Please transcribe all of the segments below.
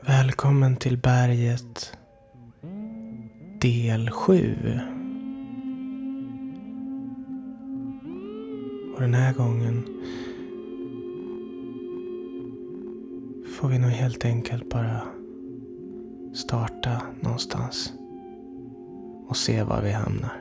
Välkommen till berget del 7. Och den här gången får vi nog helt enkelt bara starta någonstans och se var vi hamnar.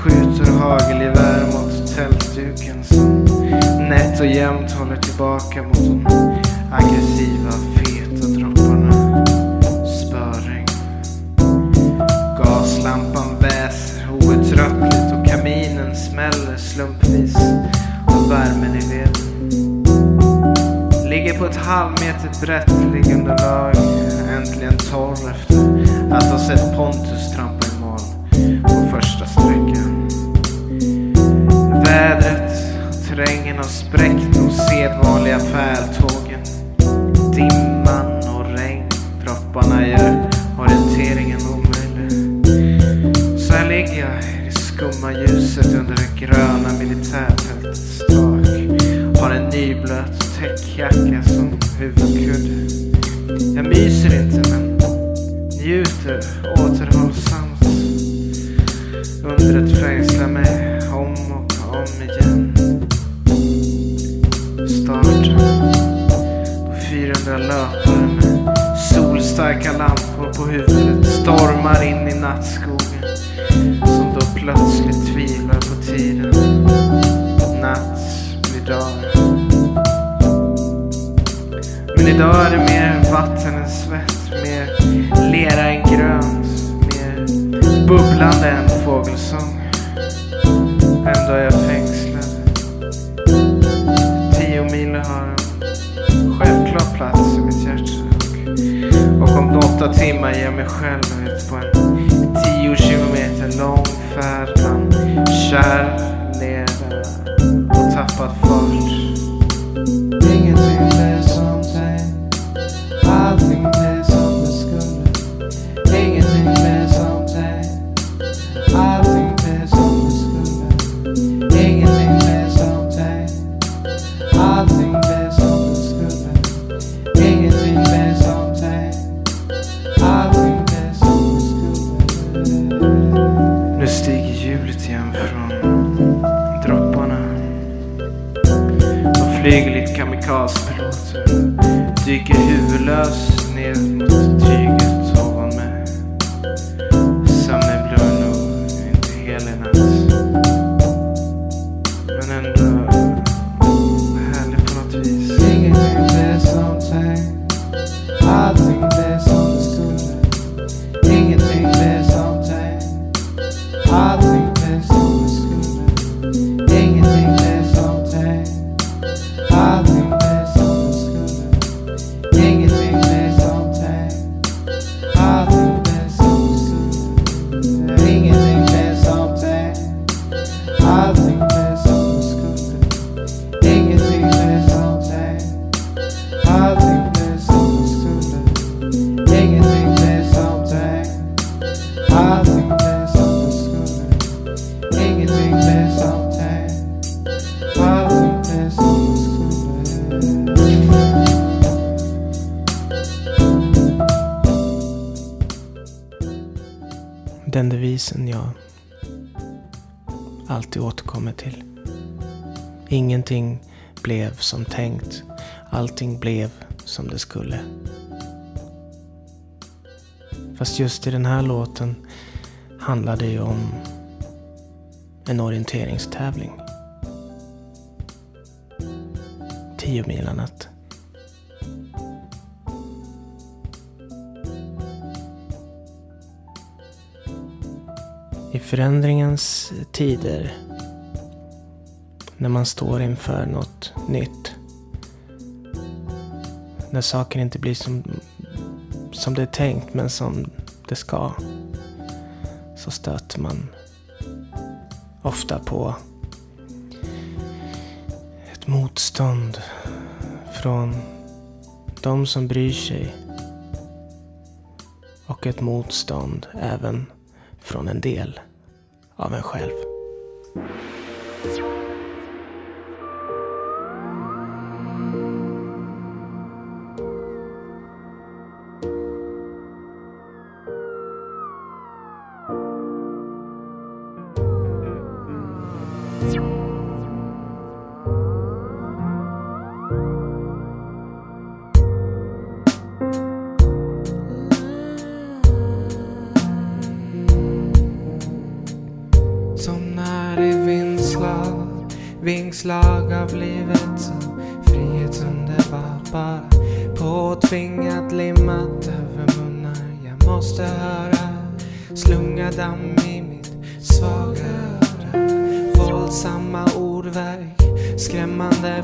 Skjuter hagelgevär mot tältduken som nätt och jämnt håller tillbaka mot de aggressiva feta dropparna. Spöregn. Gaslampan väser outtröttligt och kaminen smäller slumpvis av värmen i veden. Ligger på ett halvmeter brett liggunderlag. Äntligen torr efter att ha sett Pontus trampa i mål på första. Vädret terrängen har spräckt de sedvanliga färdtågen. Dimman och regn. Dropparna gör orienteringen omöjlig. Så här ligger jag i det skumma ljuset under det gröna militärfältets tak. Har en nyblöt täckjacka som huvudkudde. Jag myser inte men njuter återhållsamt. Undret fängslar mig om och om igen. Starten på 400 löpare med solstarka lampor på huvudet stormar in i nattskogen som då plötsligt tvivlar på tiden. Natt blir dag. Men idag är det mer vatten än svett, mer lera än grönt, mer bubblande än fågelsång. Ändå är jag plats i mitt hjärta. Och, om åtta timmar ger jag mig själv ut på en tio kilometer lång färd bland kärr, nere och tappad fart. Ingenting blev som tänkt. Allting blev som det skulle. Fast just i den här låten handlar det ju om en orienteringstävling. Tio milanat. I förändringens tider, när man står inför något nytt, när saker inte blir som, som det är tänkt men som det ska, så stöter man ofta på ett motstånd från de som bryr sig och ett motstånd även från en del av en själv. Livet så frihet underbar bara påtvingat limmat över munnar jag måste höra slunga damm i mitt svaga öra. Våldsamma ordverk skrämmande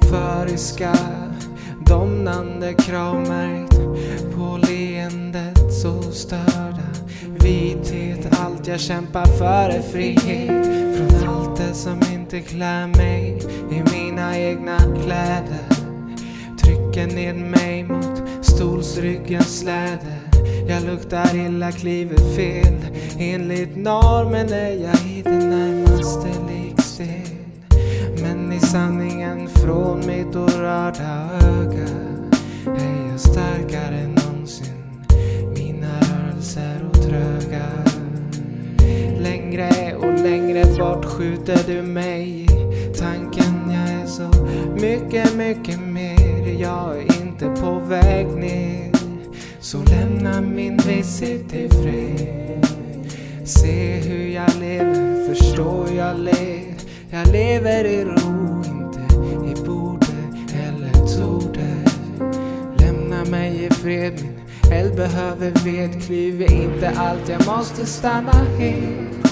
förföriska domnande kravmärkt på leendet så störda vithet allt jag kämpar för är frihet. Från allt det som inte klär mig i mina egna kläder. Trycker ned mig mot stolsryggens släde jag luktar illa, kliver fel. Enligt normen är jag i det närmaste likstel men i sanningen från mitt orörda öga är jag starkare än någonsin. Mina rörelser och tröga. Längre och längre bort skjuter du mig. Tanken är så mycket, mycket mer. Jag är inte på väg ner. Så lämna min visshet i fred. Se hur jag lever, förstå jag lever Jag lever i ro, inte i borde eller torde. Lämna mig i fred, min eld behöver ved. Klyver inte allt, jag måste stanna helt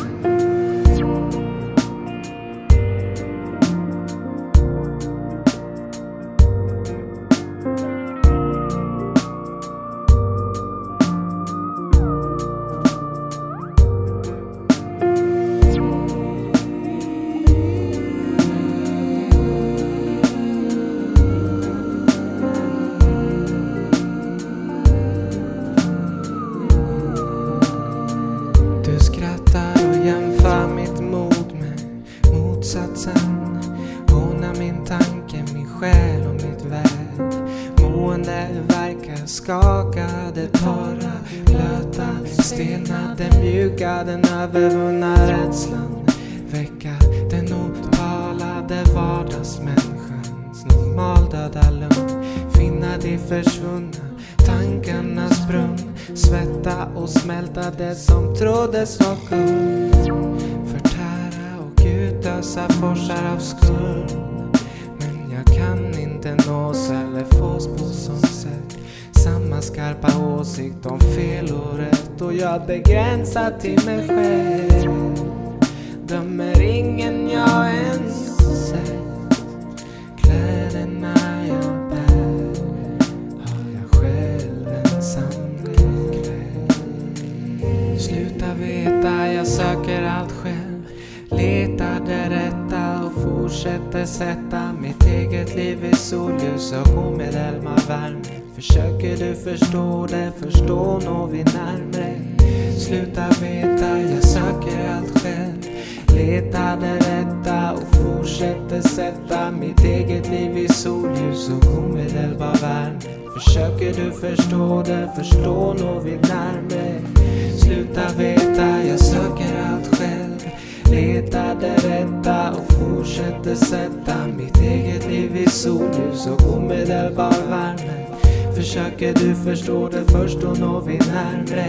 Den skakade, torra, blöta Stelnade, mjuka, den övervunna rädslan Väcka den otalade vardagsmänniskans normaldöda lugn Finna de försvunna tankarnas brunn Svetta och smälta det som troddes var guld Förtära och utösa forsar av skuld. Samma skarpa åsikt om fel och rätt. Och jag begränsar till mig själv. Dömer ingen jag ens sett. Kläderna jag bär har jag själv ensam klädd. Sluta veta, jag söker allt själv. Letar det rätta och fortsätter sätta mitt eget liv i solljus. Och omedelbar värme Försöker du förstå det, förstå når vi närmre. Sluta veta, jag söker allt själv. Letar det rätta och fortsätter sätta mitt eget liv i solljus och omedelbar värme. Försöker du förstå det, förstå når vi närmre. Sluta veta, jag söker allt själv. Letar det rätta och fortsätter sätta mitt eget liv i solljus och omedelbar värme. Försöker du förstå det först då når vi närmre.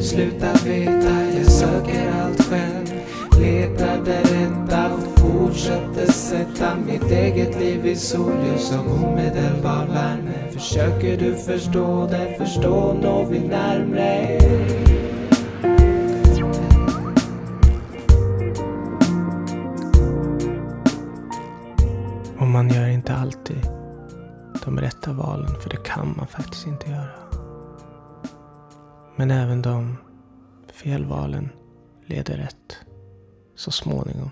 Sluta veta, jag söker allt själv. Letar det rätta och fortsätter sätta mitt eget liv i solljus som omedelbar värme. Försöker du förstå det, förstå når vi närmre. Och man gör inte alltid de rätta valen, för det kan man faktiskt inte göra. Men även de felvalen leder rätt så småningom.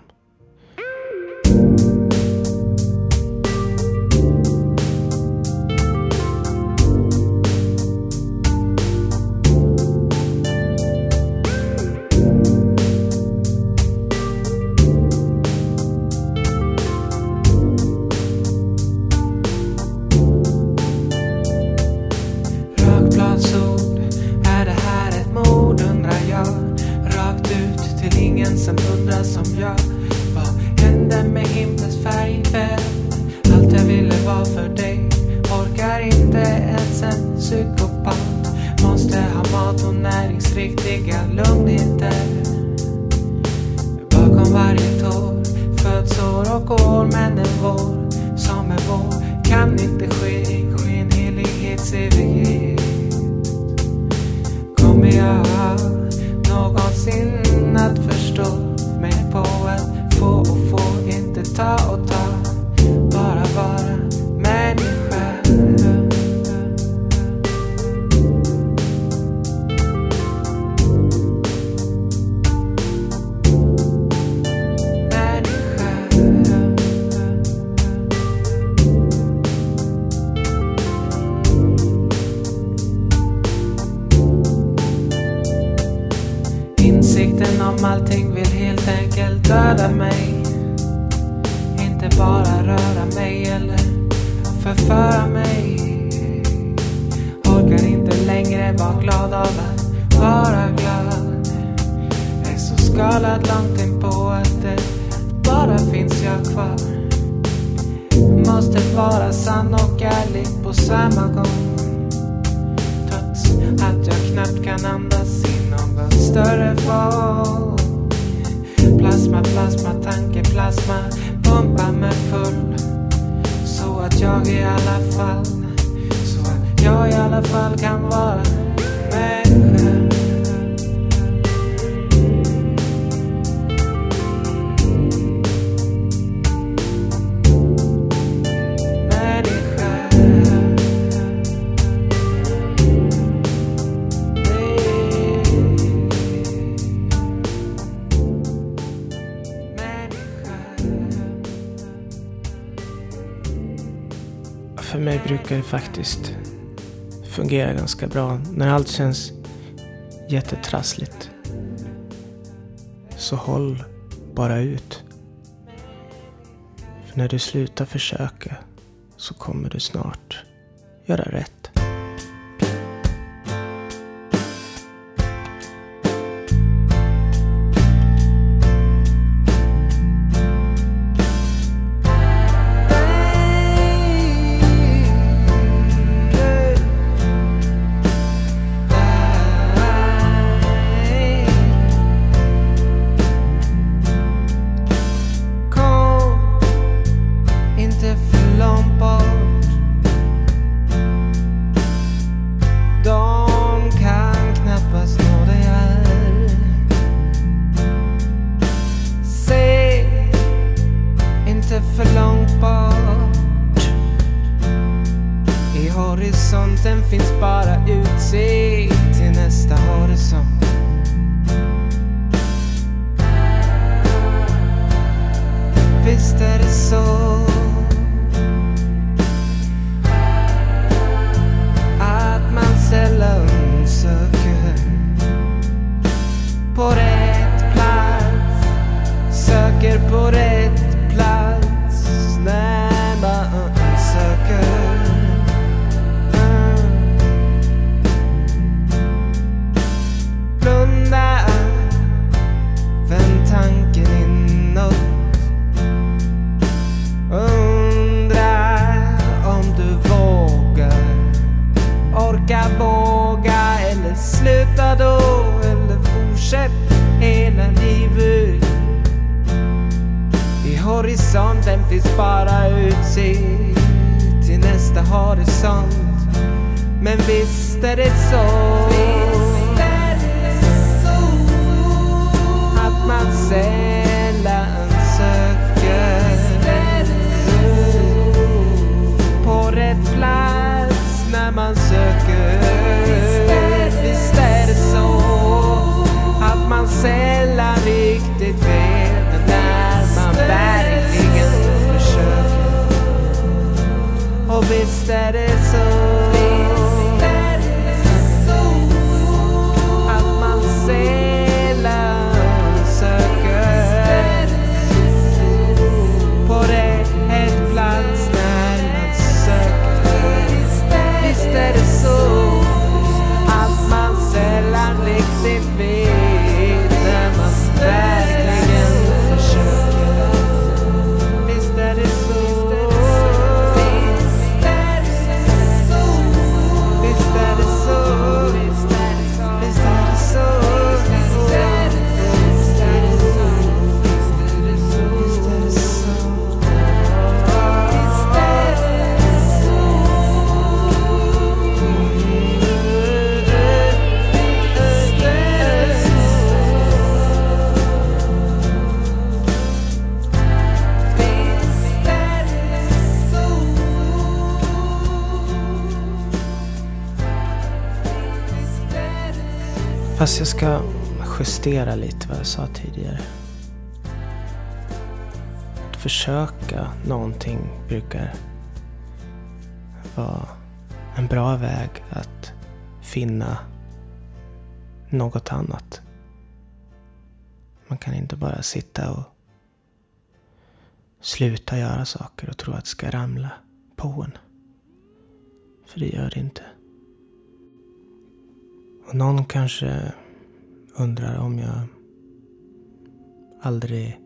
plasma, tankeplasma pumpar mig full. Så att jag i alla fall, så att jag i alla fall kan vara människa. brukar det faktiskt fungera ganska bra. När allt känns jättetrassligt så håll bara ut. För när du slutar försöka så kommer du snart göra rätt. Och visst är Fast jag ska justera lite vad jag sa tidigare. Att försöka någonting brukar vara en bra väg att finna något annat. Man kan inte bara sitta och sluta göra saker och tro att det ska ramla på en. För det gör det inte. Och någon kanske undrar om jag aldrig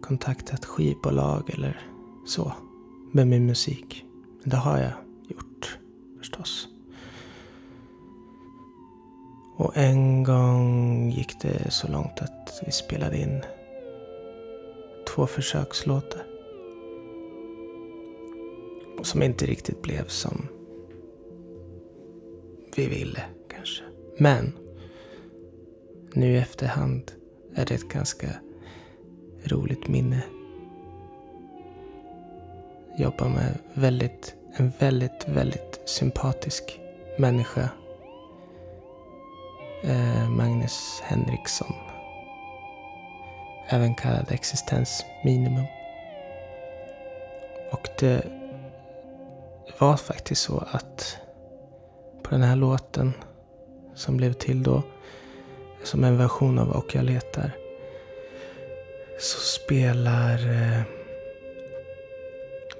kontaktat skivbolag eller så med min musik. Men det har jag gjort förstås. Och en gång gick det så långt att vi spelade in två försökslåtar. Som inte riktigt blev som vi ville kanske. Men nu i efterhand är det ett ganska roligt minne. Jobbar med väldigt, en väldigt, väldigt sympatisk människa. Eh, Magnus Henriksson. Även kallad existensminimum. Och det var faktiskt så att på den här låten som blev till då som en version av Och jag letar så spelar eh,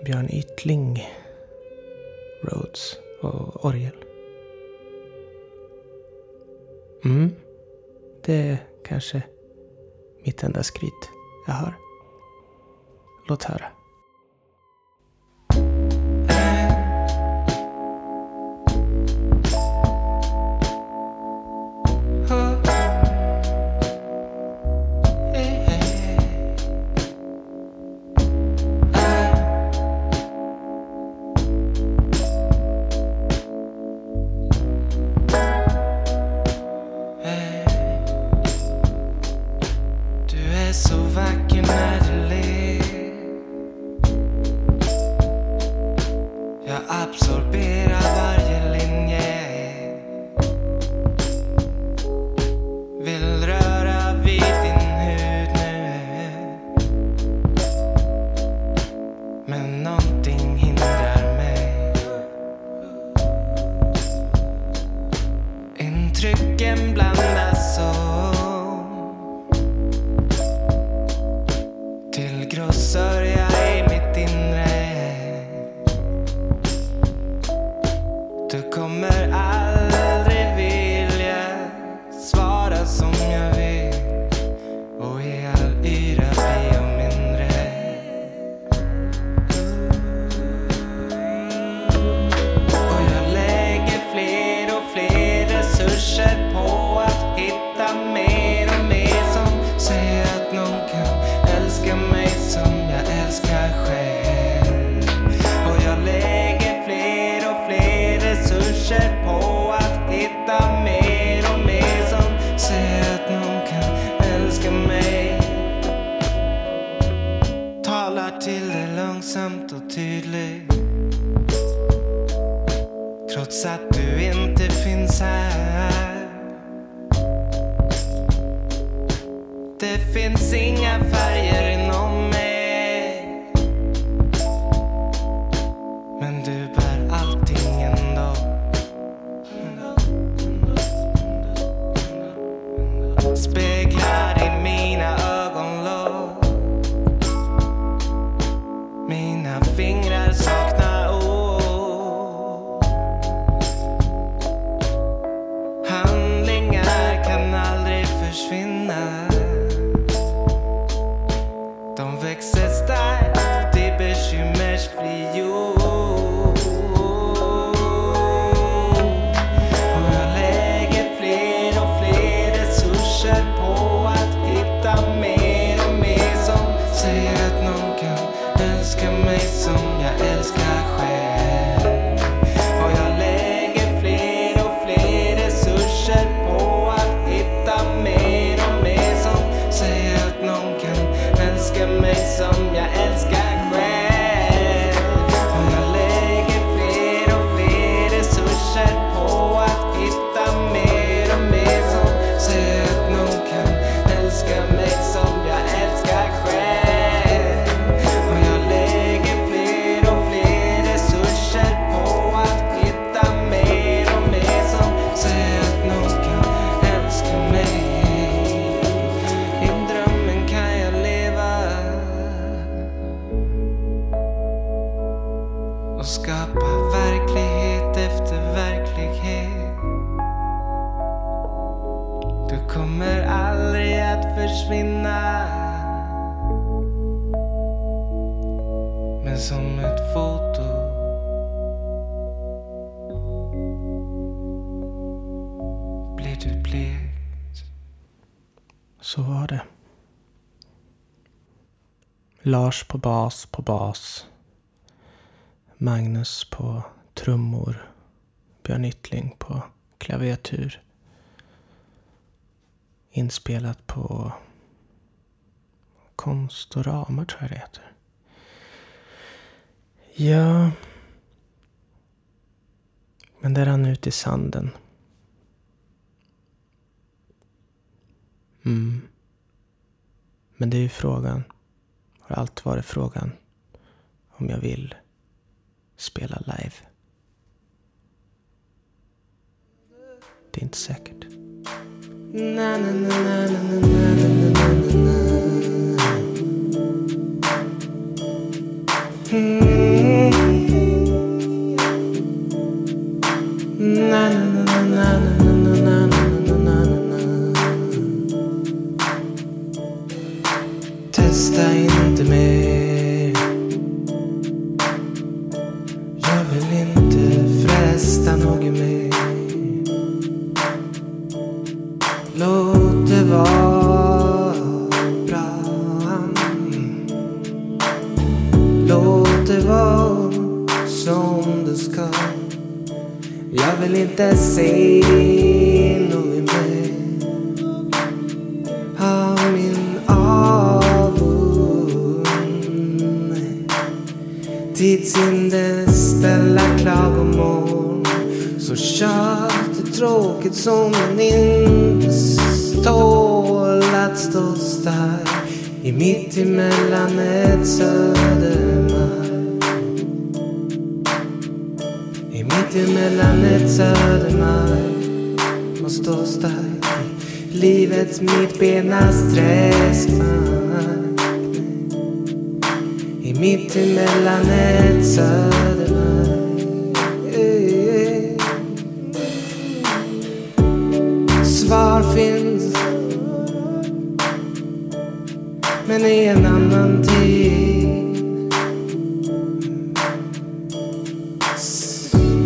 Björn Ytling Rhodes och orgel. Mm, det är kanske mitt enda skryt jag har. Låt höra. Lars på bas på bas. Magnus på trummor. Björn Yttling på klaviatur. Inspelat på Konstorama tror jag det heter. Ja. Men det rann ut i sanden. Mm. Men det är ju frågan har allt varit frågan om jag vill spela live. Det är inte säkert. Mm. Som du ska. Jag vill inte se något mer av min avund. Tidshinder ställa klagomål så kört det tråkigt som man inte tål att stå stark i mitt emellan ett Södermalm. Mitt emellan ett Södermalm och stå stark i livets mittbenas träskmark. I mitt emellan ett Södermalm. Svar finns men i en annan tid.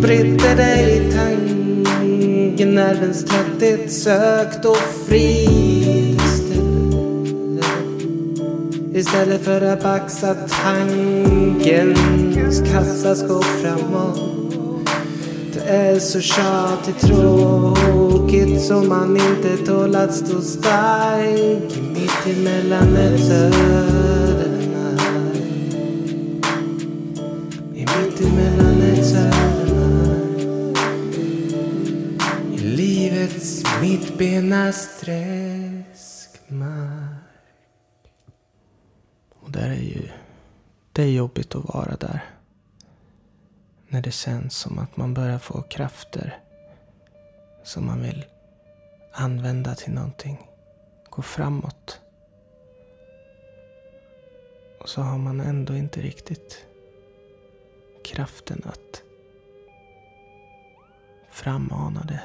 Spridde dig i tanken nervens trötthet sökt och frid istället. För att baxa tankens kassaskåp framåt. Det är så tjatigt tråkigt som man inte tål att stå stark mitt emellan ett södermark. Revbenas träskmark. Och där är ju... Det är jobbigt att vara där. När det känns som att man börjar få krafter som man vill använda till någonting. Gå framåt. Och så har man ändå inte riktigt kraften att frammana det.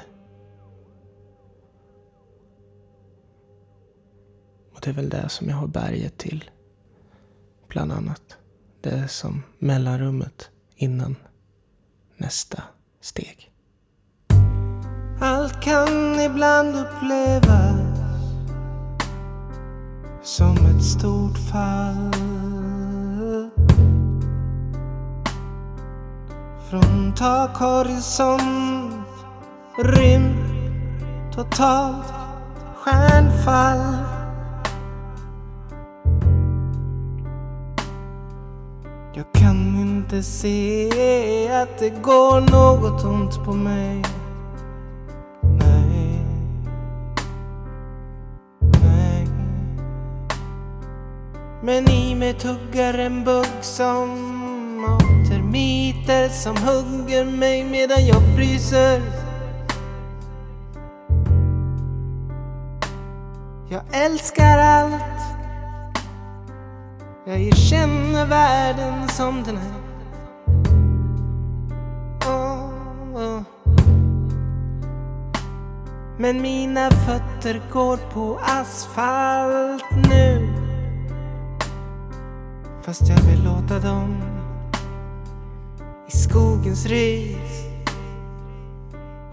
Och det är väl det som jag har berget till. Bland annat. Det är som mellanrummet innan nästa steg. Allt kan ibland upplevas som ett stort fall. Från takhorisont, rymd, totalt stjärnfall. Inte se att det går något ont på mig. Nej. Nej. Men i mig tuggar en bugg som av termiter som hugger mig medan jag fryser. Jag älskar allt. Jag erkänner världen som den är. Men mina fötter går på asfalt nu. Fast jag vill låta dem i skogens ris.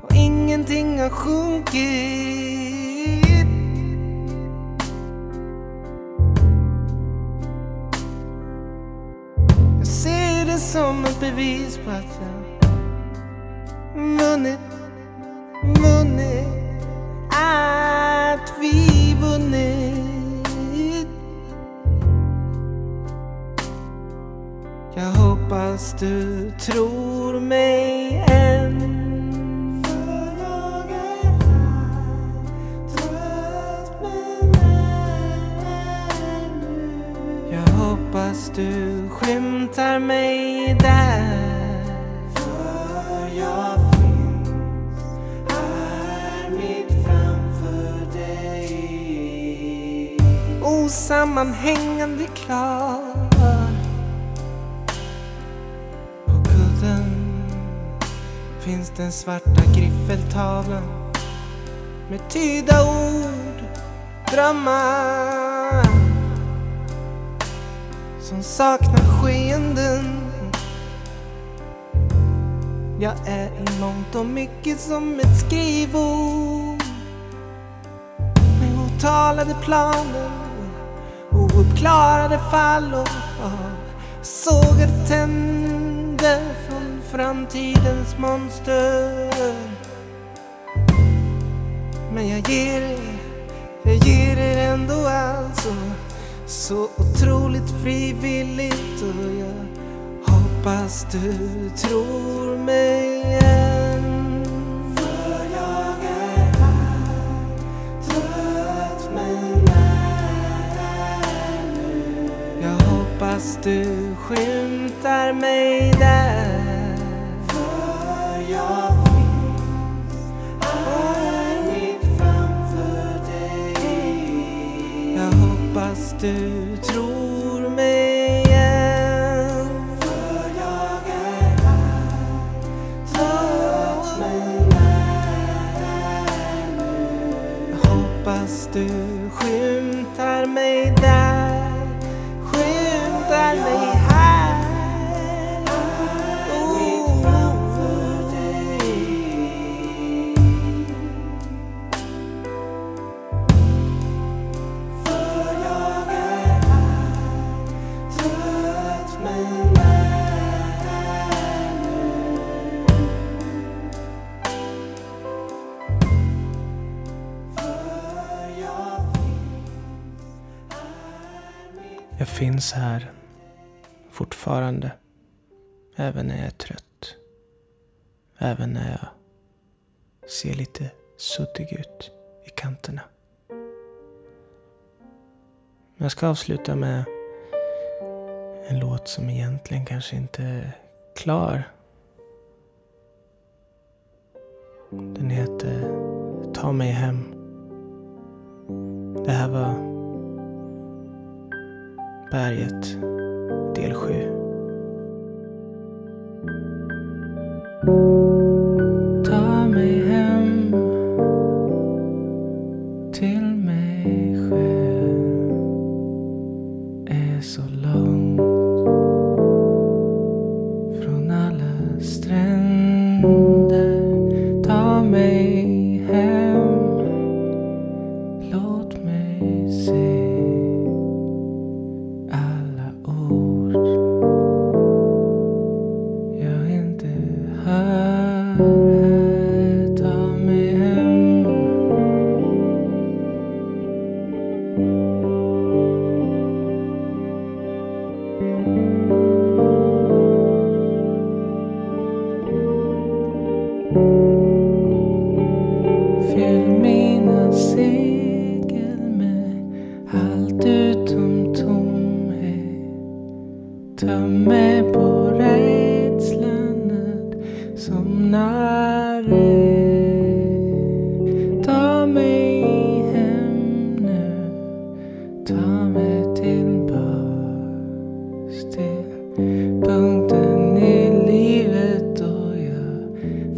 Och ingenting har sjunkit. Jag ser det som ett bevis på att jag vunnit, du tror mig än. För jag är här, Trött men är nu. Jag hoppas du skymtar mig där. För jag finns här mitt framför dig. Osammanhängande klar. Finns den svarta griffeltavlan med tyda ord, drömmar som saknar skeenden. Jag är i mångt och mycket som ett skrivbord med otalade planer och uppklarade fall och sågade tänder framtidens monster. Men jag ger er, jag ger er ändå alltså så otroligt frivilligt och jag hoppas du tror mig än. För jag är här, trött men är nu. Jag hoppas du skymtar mig där du tror mig än. För jag är här, trött men är nu. Hoppas du finns här fortfarande. Även när jag är trött. Även när jag ser lite suddig ut i kanterna. Jag ska avsluta med en låt som egentligen kanske inte är klar. Den heter Ta mig hem. Det här var Berget del 7.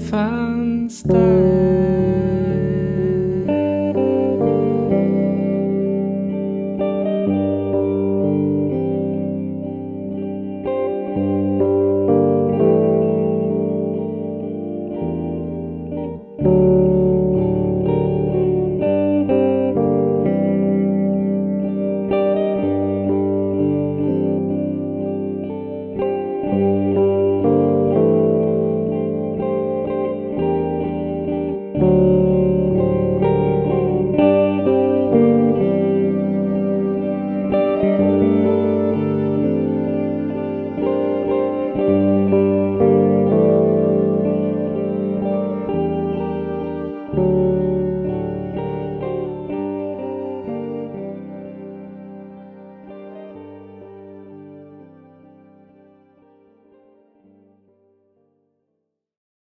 Jag fanns